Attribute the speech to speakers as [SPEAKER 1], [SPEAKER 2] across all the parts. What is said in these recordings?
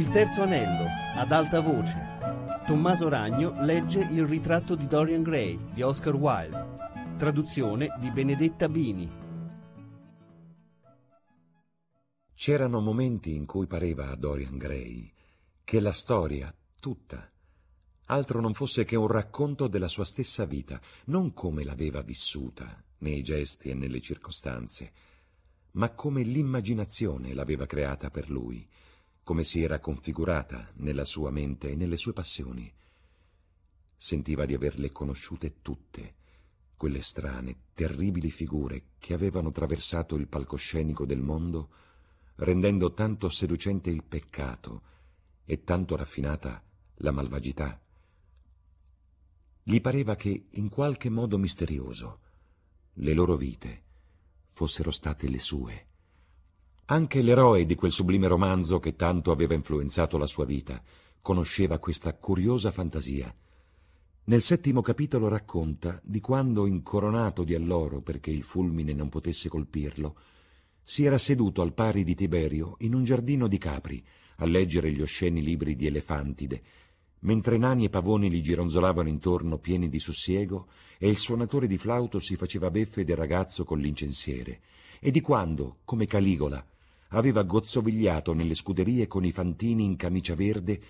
[SPEAKER 1] Il terzo anello, ad alta voce. Tommaso Ragno legge Il ritratto di Dorian Gray di Oscar Wilde. Traduzione di Benedetta Bini.
[SPEAKER 2] C'erano momenti in cui pareva a Dorian Gray che la storia, tutta, altro non fosse che un racconto della sua stessa vita, non come l'aveva vissuta, nei gesti e nelle circostanze, ma come l'immaginazione l'aveva creata per lui, come si era configurata nella sua mente e nelle sue passioni. Sentiva di averle conosciute tutte, quelle strane, terribili figure che avevano traversato il palcoscenico del mondo rendendo tanto seducente il peccato e tanto raffinata la malvagità. Gli pareva che, in qualche modo misterioso, le loro vite fossero state le sue. Anche l'eroe di quel sublime romanzo che tanto aveva influenzato la sua vita conosceva questa curiosa fantasia. Nel settimo capitolo racconta di quando, incoronato di alloro perché il fulmine non potesse colpirlo, si era seduto al pari di Tiberio in un giardino di capri a leggere gli osceni libri di Elefantide, mentre nani e pavoni gli gironzolavano intorno pieni di sussiego e il suonatore di flauto si faceva beffe del ragazzo con l'incensiere, e di quando, come Caligola, aveva gozzovigliato nelle scuderie con i fantini in camicia verde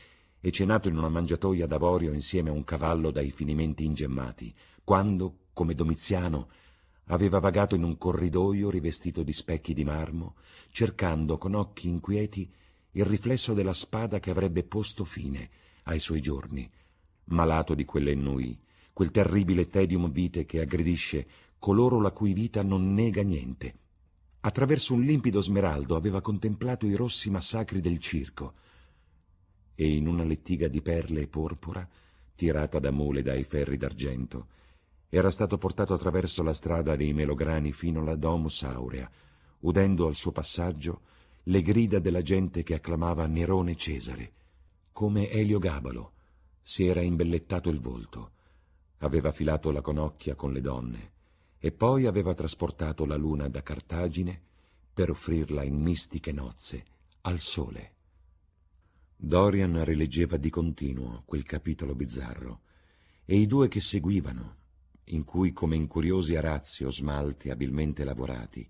[SPEAKER 2] e cenato in una mangiatoia d'avorio insieme a un cavallo dai finimenti ingemmati, quando, come Domiziano, Aveva vagato in un corridoio rivestito di specchi di marmo, cercando con occhi inquieti il riflesso della spada che avrebbe posto fine ai suoi giorni, malato di quell'ennui, quel terribile tedium vite che aggredisce coloro la cui vita non nega niente. Attraverso un limpido smeraldo aveva contemplato i rossi massacri del circo e in una lettiga di perle e porpora, tirata da mule dai ferri d'argento, era stato portato attraverso la strada dei melograni fino alla Domus Aurea, udendo al suo passaggio le grida della gente che acclamava Nerone Cesare. Come Elio Gabalo si era imbellettato il volto, aveva filato la conocchia con le donne e poi aveva trasportato la luna da Cartagine per offrirla in mistiche nozze al sole. Dorian rileggeva di continuo quel capitolo bizzarro e i due che seguivano, in cui, come in curiosi arazzi o smalti abilmente lavorati,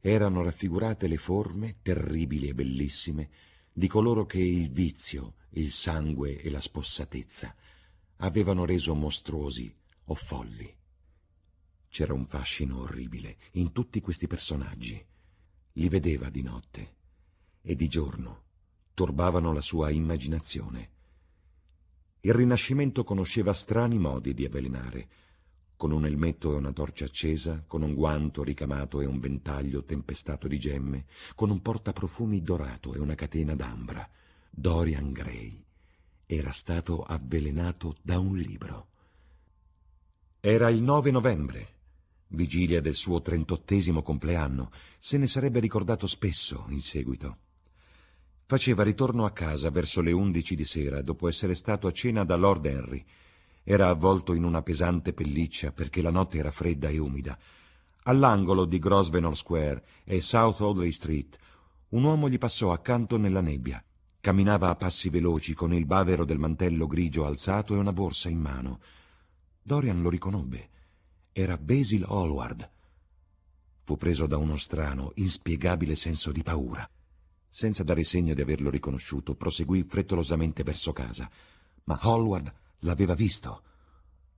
[SPEAKER 2] erano raffigurate le forme, terribili e bellissime, di coloro che il vizio, il sangue e la spossatezza avevano reso mostruosi o folli. C'era un fascino orribile in tutti questi personaggi. Li vedeva di notte e di giorno turbavano la sua immaginazione. Il Rinascimento conosceva strani modi di avvelenare, con un elmetto e una torcia accesa, con un guanto ricamato e un ventaglio tempestato di gemme, con un portaprofumi dorato e una catena d'ambra. Dorian Gray era stato avvelenato da un libro. Era il 9 novembre, vigilia del suo trentottesimo compleanno, se ne sarebbe ricordato spesso in seguito. Faceva ritorno a casa verso le undici di sera, dopo essere stato a cena da Lord Henry, era avvolto in una pesante pelliccia perché la notte era fredda e umida. All'angolo di Grosvenor Square e South Audley Street un uomo gli passò accanto nella nebbia. Camminava a passi veloci con il bavero del mantello grigio alzato e una borsa in mano. Dorian lo riconobbe. Era Basil Hallward. Fu preso da uno strano, inspiegabile senso di paura. Senza dare segno di averlo riconosciuto, proseguì frettolosamente verso casa. Ma Hallward L'aveva visto.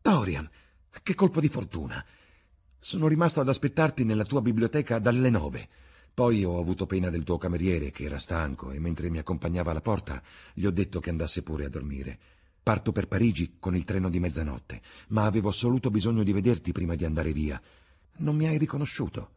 [SPEAKER 2] Dorian, che colpo di fortuna. Sono rimasto ad aspettarti nella tua biblioteca dalle nove. Poi ho avuto pena del tuo cameriere, che era stanco, e mentre mi accompagnava alla porta gli ho detto che andasse pure a dormire. Parto per Parigi con il treno di mezzanotte, ma avevo assoluto bisogno di vederti prima di andare via. Non mi hai riconosciuto.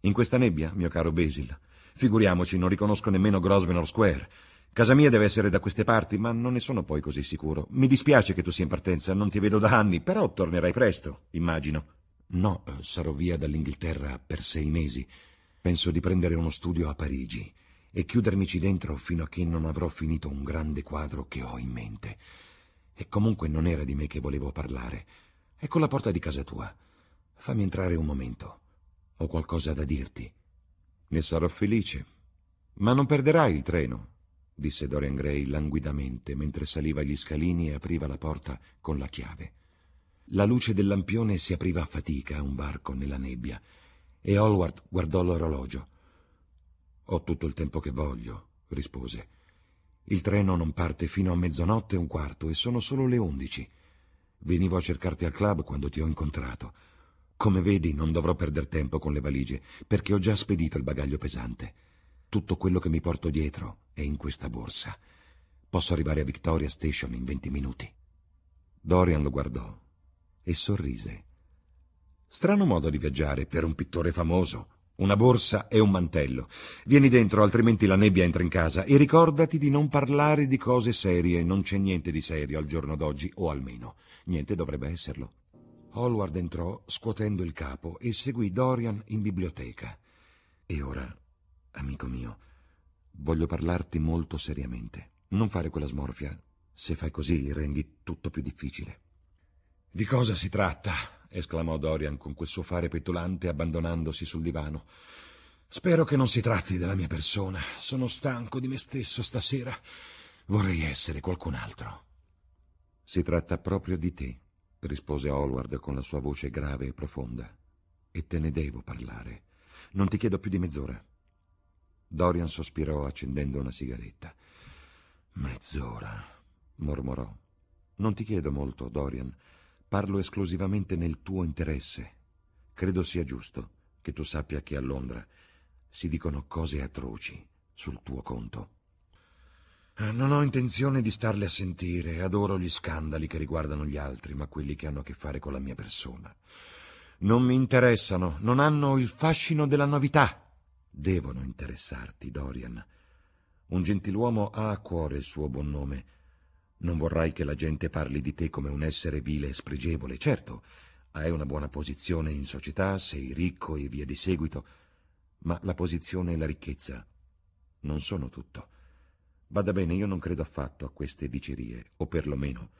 [SPEAKER 2] In questa nebbia, mio caro Basil. Figuriamoci, non riconosco nemmeno Grosvenor Square. Casa mia deve essere da queste parti, ma non ne sono poi così sicuro. Mi dispiace che tu sia in partenza, non ti vedo da anni, però tornerai presto, immagino. No, eh, sarò via dall'Inghilterra per sei mesi. Penso di prendere uno studio a Parigi e chiudermici dentro fino a che non avrò finito un grande quadro che ho in mente. E comunque non era di me che volevo parlare. Ecco la porta di casa tua. Fammi entrare un momento. Ho qualcosa da dirti. Ne sarò felice. Ma non perderai il treno. disse Dorian Gray languidamente mentre saliva gli scalini e apriva la porta con la chiave. La luce del lampione si apriva a fatica a un varco nella nebbia e Hallward guardò l'orologio. Ho tutto il tempo che voglio, rispose. Il treno non parte fino a mezzanotte e un quarto e sono solo le undici. Venivo a cercarti al club quando ti ho incontrato. Come vedi, non dovrò perdere tempo con le valigie, perché ho già spedito il bagaglio pesante. Tutto quello che mi porto dietro è in questa borsa. Posso arrivare a Victoria Station in venti minuti. Dorian lo guardò e sorrise. Strano modo di viaggiare per un pittore famoso. Una borsa e un mantello. Vieni dentro, altrimenti la nebbia entra in casa, e ricordati di non parlare di cose serie. Non c'è niente di serio al giorno d'oggi, o almeno niente dovrebbe esserlo. Hallward entrò scuotendo il capo e seguì Dorian in biblioteca. E ora, amico mio, voglio parlarti molto seriamente. Non fare quella smorfia. Se fai così rendi tutto più difficile. Di cosa si tratta? Esclamò Dorian con quel suo fare petulante abbandonandosi sul divano. Spero che non si tratti della mia persona. Sono stanco di me stesso stasera. Vorrei essere qualcun altro. Si tratta proprio di te, rispose Hallward con la sua voce grave e profonda. E te ne devo parlare. Non ti chiedo più di mezz'ora. Dorian sospirò accendendo una sigaretta. Mezz'ora, mormorò. Non ti chiedo molto, Dorian. Parlo esclusivamente nel tuo interesse. Credo sia giusto che tu sappia che a Londra si dicono cose atroci sul tuo conto. Eh, non ho intenzione di starle a sentire, adoro gli scandali che riguardano gli altri, ma quelli che hanno a che fare con la mia persona. Non mi interessano, non hanno il fascino della novità. Devono interessarti, Dorian. Un gentiluomo ha a cuore il suo buon nome. Non vorrai che la gente parli di te come un essere vile e spregevole. Certo, hai una buona posizione in società, sei ricco e via di seguito, ma la posizione e la ricchezza non sono tutto. Vada bene, io non credo affatto a queste dicerie, o perlomeno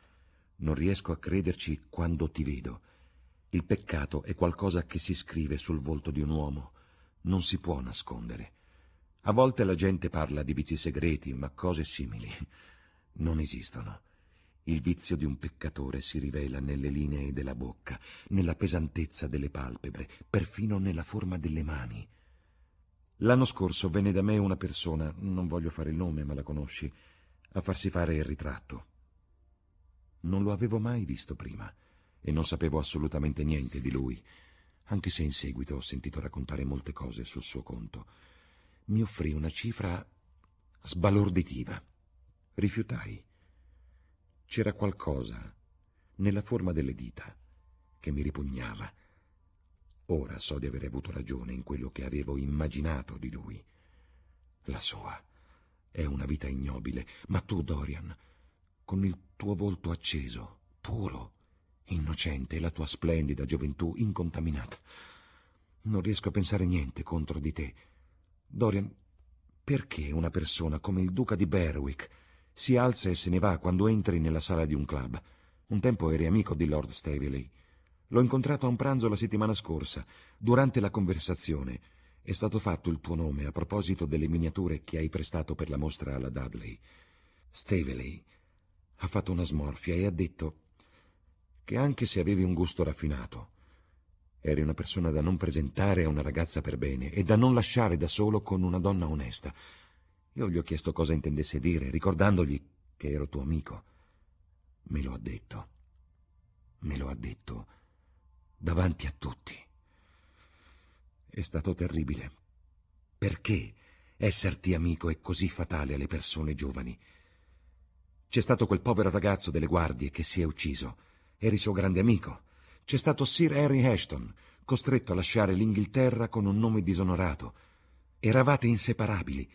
[SPEAKER 2] non riesco a crederci quando ti vedo. Il peccato è qualcosa che si scrive sul volto di un uomo, non si può nascondere. A volte la gente parla di vizi segreti, ma cose simili non esistono. Il vizio di un peccatore si rivela nelle linee della bocca, nella pesantezza delle palpebre, perfino nella forma delle mani. L'anno scorso venne da me una persona, non voglio fare il nome, ma la conosci, a farsi fare il ritratto. Non lo avevo mai visto prima e non sapevo assolutamente niente di lui, anche se in seguito ho sentito raccontare molte cose sul suo conto. Mi offrì una cifra sbalorditiva. Rifiutai. C'era qualcosa nella forma delle dita che mi ripugnava Ora so di aver avuto ragione in quello che avevo immaginato di lui. La sua è una vita ignobile, ma tu, Dorian, con il tuo volto acceso, puro, innocente e la tua splendida gioventù incontaminata, non riesco a pensare niente contro di te. Dorian, perché una persona come il duca di Berwick si alza e se ne va quando entri nella sala di un club? Un tempo eri amico di Lord Staveley. L'ho incontrato a un pranzo la settimana scorsa. Durante la conversazione è stato fatto il tuo nome a proposito delle miniature che hai prestato per la mostra alla Dudley. Staveley ha fatto una smorfia e ha detto che anche se avevi un gusto raffinato, eri una persona da non presentare a una ragazza per bene e da non lasciare da solo con una donna onesta. Io gli ho chiesto cosa intendesse dire, ricordandogli che ero tuo amico. Me lo ha detto. Me lo ha detto davanti a tutti. È stato terribile. Perché esserti amico è così fatale alle persone giovani? C'è stato quel povero ragazzo delle guardie che si è ucciso. Eri suo grande amico. C'è stato Sir Harry Ashton, costretto a lasciare l'Inghilterra con un nome disonorato. Eravate inseparabili.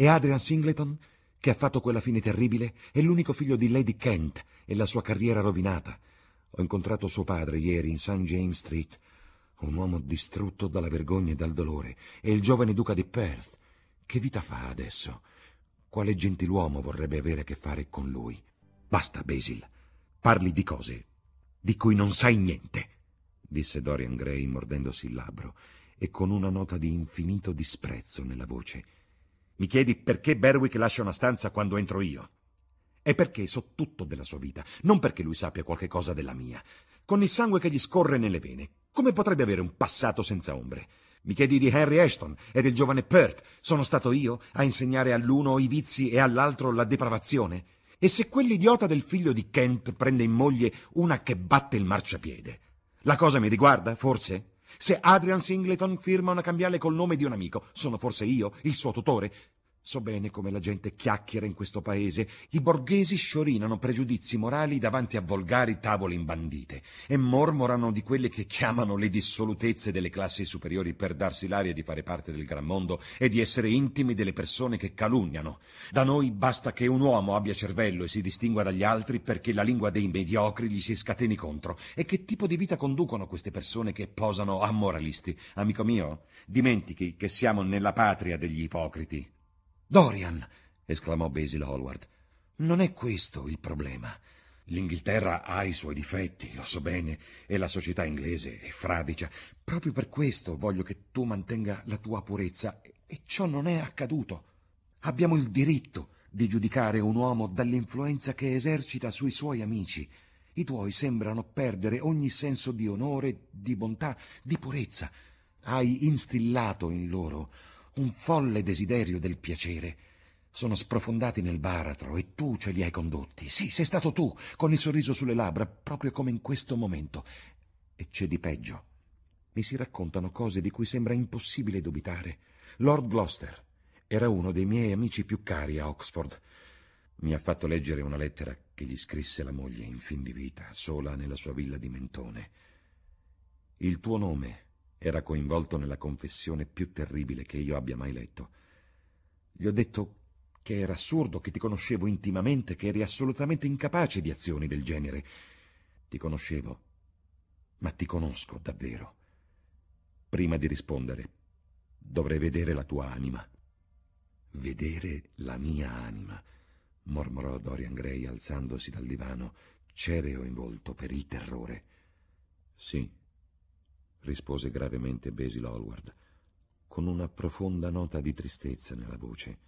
[SPEAKER 2] E Adrian Singleton, che ha fatto quella fine terribile, è l'unico figlio di Lady Kent e la sua carriera rovinata. Ho incontrato suo padre ieri in St. James Street, un uomo distrutto dalla vergogna e dal dolore, e il giovane duca di Perth. Che vita fa adesso? Quale gentiluomo vorrebbe avere a che fare con lui? Basta, Basil. Parli di cose di cui non sai niente, disse Dorian Gray mordendosi il labbro e con una nota di infinito disprezzo nella voce. Mi chiedi perché Berwick lascia una stanza quando entro io? È perché so tutto della sua vita, non perché lui sappia qualche cosa della mia. Con il sangue che gli scorre nelle vene, come potrebbe avere un passato senza ombre? Mi chiedi di Henry Ashton e del giovane Perth. Sono stato io a insegnare all'uno i vizi e all'altro la depravazione? E se quell'idiota del figlio di Kent prende in moglie una che batte il marciapiede? La cosa mi riguarda, forse? Se Adrian Singleton firma una cambiale col nome di un amico, sono forse io, il suo tutore? So bene come la gente chiacchiera in questo paese. I borghesi sciorinano pregiudizi morali davanti a volgari tavole imbandite e mormorano di quelle che chiamano le dissolutezze delle classi superiori per darsi l'aria di fare parte del gran mondo e di essere intimi delle persone che calunniano. Da noi basta che un uomo abbia cervello e si distingua dagli altri perché la lingua dei mediocri gli si scateni contro. E che tipo di vita conducono queste persone che posano a moralisti? Amico mio, dimentichi che siamo nella patria degli ipocriti. Dorian, esclamò Basil Hallward, non è questo il problema. L'Inghilterra ha i suoi difetti, lo so bene, e la società inglese è fradicia. Proprio per questo voglio che tu mantenga la tua purezza, e ciò non è accaduto. Abbiamo il diritto di giudicare un uomo dall'influenza che esercita sui suoi amici. I tuoi sembrano perdere ogni senso di onore, di bontà, di purezza. Hai instillato in loro un folle desiderio del piacere. Sono sprofondati nel baratro e tu ce li hai condotti. Sì, sei stato tu, con il sorriso sulle labbra, proprio come in questo momento. E c'è di peggio. Mi si raccontano cose di cui sembra impossibile dubitare. Lord Gloucester era uno dei miei amici più cari a Oxford. Mi ha fatto leggere una lettera che gli scrisse la moglie in fin di vita, sola nella sua villa di Mentone. Il tuo nome era coinvolto nella confessione più terribile che io abbia mai letto. Gli ho detto che era assurdo, che ti conoscevo intimamente, che eri assolutamente incapace di azioni del genere. Ti conoscevo, ma ti conosco davvero. Prima di rispondere, dovrei vedere la tua anima. Vedere la mia anima, mormorò Dorian Gray alzandosi dal divano, cereo in volto per il terrore. Sì, rispose gravemente Basil Hallward, con una profonda nota di tristezza nella voce.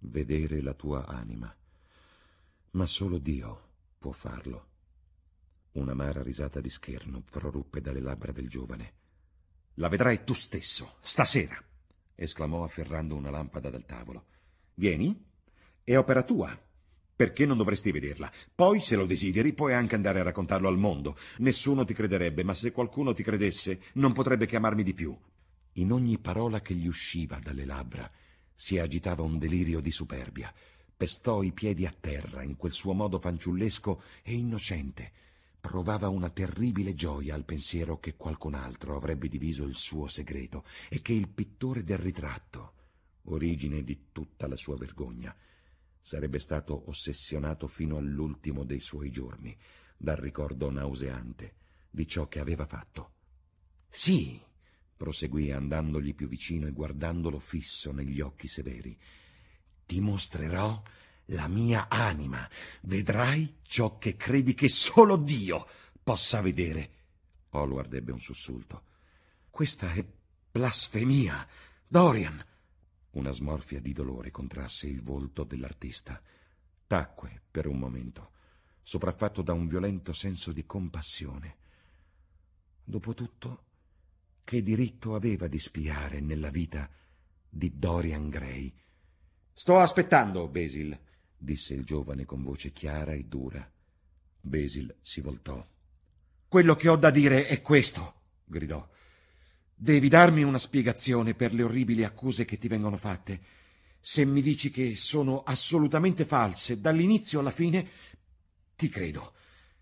[SPEAKER 2] Vedere la tua anima. Ma solo Dio può farlo. Un'amara risata di scherno proruppe dalle labbra del giovane. La vedrai tu stesso, stasera, esclamò afferrando una lampada dal tavolo. Vieni? È opera tua. Perché non dovresti vederla? Poi, se lo desideri, puoi anche andare a raccontarlo al mondo. Nessuno ti crederebbe, ma se qualcuno ti credesse, non potrebbe chiamarmi di più. In ogni parola che gli usciva dalle labbra si agitava un delirio di superbia. Pestò i piedi a terra in quel suo modo fanciullesco e innocente. Provava una terribile gioia al pensiero che qualcun altro avrebbe diviso il suo segreto e che il pittore del ritratto, origine di tutta la sua vergogna, sarebbe stato ossessionato fino all'ultimo dei suoi giorni dal ricordo nauseante di ciò che aveva fatto. Sì, proseguì andandogli più vicino e guardandolo fisso negli occhi severi, ti mostrerò la mia anima. Vedrai ciò che credi che solo Dio possa vedere. Hallward ebbe un sussulto. Questa è blasfemia. Dorian, una smorfia di dolore contrasse il volto dell'artista. Tacque per un momento, sopraffatto da un violento senso di compassione. Dopotutto, che diritto aveva di spiare nella vita di Dorian Gray? Sto aspettando, Basil, disse il giovane con voce chiara e dura. Basil si voltò. Quello che ho da dire è questo, gridò. Devi darmi una spiegazione per le orribili accuse che ti vengono fatte. Se mi dici che sono assolutamente false dall'inizio alla fine, ti credo.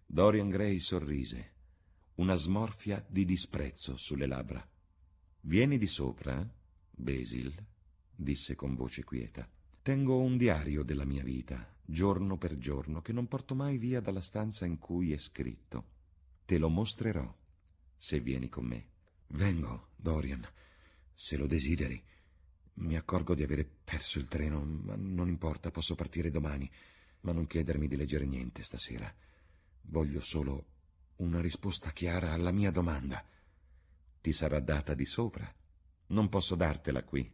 [SPEAKER 2] Dorian Gray sorrise, una smorfia di disprezzo sulle labbra. Vieni di sopra, Basil, disse con voce quieta. Tengo un diario della mia vita, giorno per giorno, che non porto mai via dalla stanza in cui è scritto. Te lo mostrerò, se vieni con me. Vengo, Dorian, se lo desideri. Mi accorgo di avere perso il treno, ma non importa, posso partire domani. Ma non chiedermi di leggere niente stasera. Voglio solo una risposta chiara alla mia domanda. Ti sarà data di sopra. Non posso dartela qui.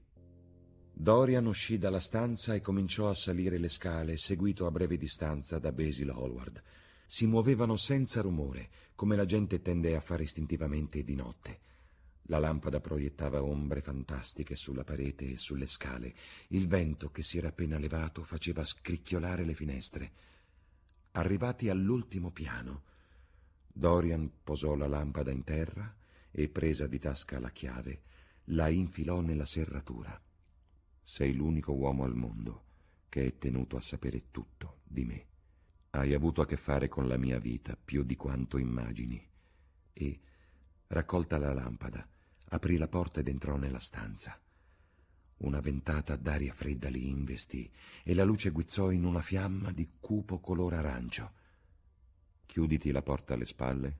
[SPEAKER 2] Dorian uscì dalla stanza e cominciò a salire le scale, seguito a breve distanza da Basil Hallward. Si muovevano senza rumore, come la gente tende a fare istintivamente di notte. La lampada proiettava ombre fantastiche sulla parete e sulle scale. Il vento che si era appena levato faceva scricchiolare le finestre. Arrivati all'ultimo piano, Dorian posò la lampada in terra e, presa di tasca la chiave, la infilò nella serratura. Sei l'unico uomo al mondo che è tenuto a sapere tutto di me. Hai avuto a che fare con la mia vita più di quanto immagini. E, raccolta la lampada, aprì la porta ed entrò nella stanza. Una ventata d'aria fredda li investì e la luce guizzò in una fiamma di cupo colore arancio. Chiuditi la porta alle spalle,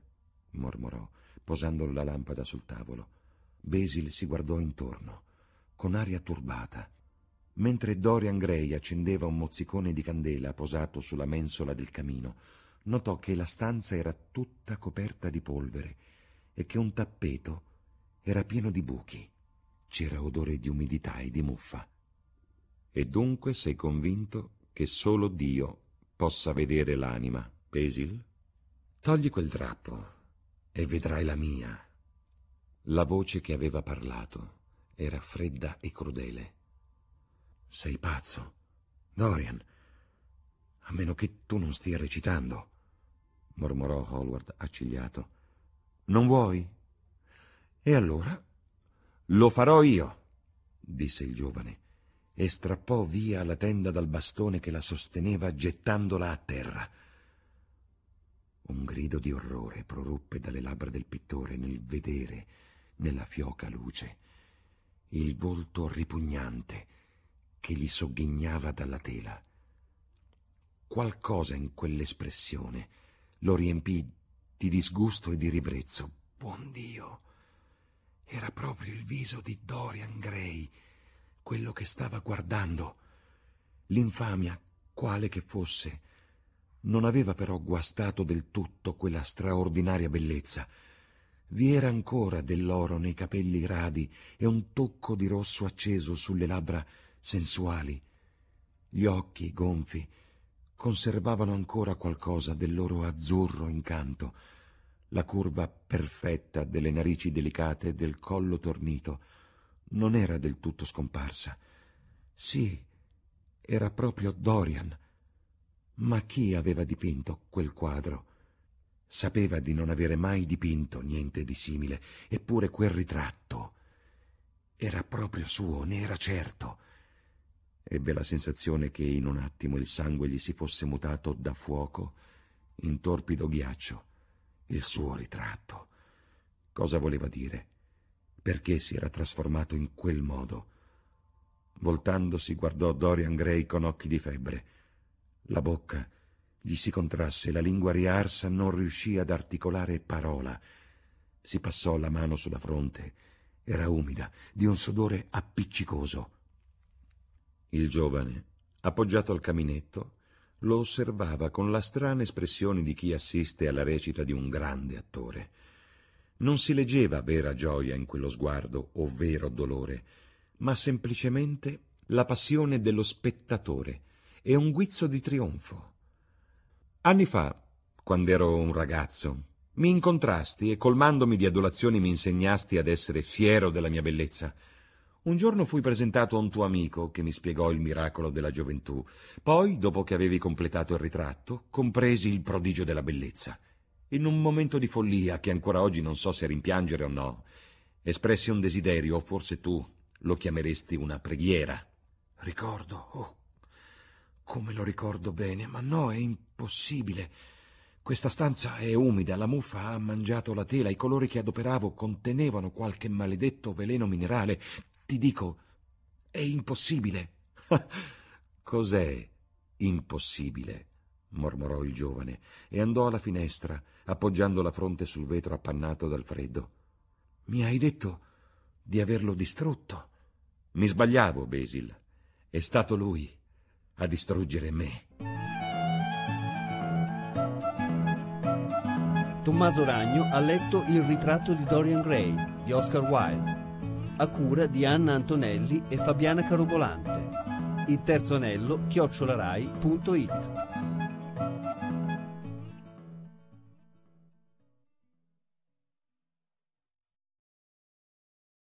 [SPEAKER 2] mormorò, posando la lampada sul tavolo. Basil si guardò intorno, con aria turbata. Mentre Dorian Gray accendeva un mozzicone di candela posato sulla mensola del camino, notò che la stanza era tutta coperta di polvere e che un tappeto era pieno di buchi. C'era odore di umidità e di muffa. E dunque sei convinto che solo Dio possa vedere l'anima, Basil? Togli quel drappo e vedrai la mia. La voce che aveva parlato era fredda e crudele. Sei pazzo, Dorian, a meno che tu non stia recitando, mormorò Hallward accigliato. Non vuoi? E allora? Lo farò io, disse il giovane, e strappò via la tenda dal bastone che la sosteneva gettandola a terra. Un grido di orrore proruppe dalle labbra del pittore nel vedere, nella fioca luce, il volto ripugnante che gli sogghignava dalla tela. Qualcosa in quell'espressione lo riempì di disgusto e di ribrezzo. Buon Dio! Era proprio il viso di Dorian Gray, quello che stava guardando. L'infamia, quale che fosse, non aveva però guastato del tutto quella straordinaria bellezza. Vi era ancora dell'oro nei capelli radi e un tocco di rosso acceso sulle labbra sensuali. Gli occhi gonfi conservavano ancora qualcosa del loro azzurro incanto, la curva perfetta delle narici delicate e del collo tornito non era del tutto scomparsa. Sì, era proprio Dorian. Ma chi aveva dipinto quel quadro? Sapeva di non avere mai dipinto niente di simile, eppure quel ritratto era proprio suo, ne era certo. Ebbe la sensazione che in un attimo il sangue gli si fosse mutato da fuoco in torpido ghiaccio. Il suo ritratto. Cosa voleva dire? Perché si era trasformato in quel modo? Voltandosi guardò Dorian Gray con occhi di febbre. La bocca gli si contrasse, la lingua riarsa non riuscì ad articolare parola. Si passò la mano sulla fronte. Era umida, di un sudore appiccicoso. Il giovane, appoggiato al caminetto, lo osservava con la strana espressione di chi assiste alla recita di un grande attore. Non si leggeva vera gioia in quello sguardo o vero dolore, ma semplicemente la passione dello spettatore e un guizzo di trionfo. Anni fa, quando ero un ragazzo, mi incontrasti e colmandomi di adulazioni mi insegnasti ad essere fiero della mia bellezza. Un giorno fui presentato a un tuo amico che mi spiegò il miracolo della gioventù. Poi, dopo che avevi completato il ritratto, compresi il prodigio della bellezza. In un momento di follia, che ancora oggi non so se rimpiangere o no, espressi un desiderio, o forse tu lo chiameresti una preghiera. Ricordo, oh, come lo ricordo bene, ma no, è impossibile. Questa stanza è umida, la muffa ha mangiato la tela, i colori che adoperavo contenevano qualche maledetto veleno minerale. Ti dico, è impossibile. Cos'è impossibile? mormorò il giovane e andò alla finestra, appoggiando la fronte sul vetro appannato dal freddo. Mi hai detto di averlo distrutto. Mi sbagliavo, Basil. È stato lui a distruggere me.
[SPEAKER 1] Tommaso Ragno ha letto Il ritratto di Dorian Gray di Oscar Wilde a cura di Anna Antonelli e Fabiana Carobolante. Il terzo anello chiocciolarai.it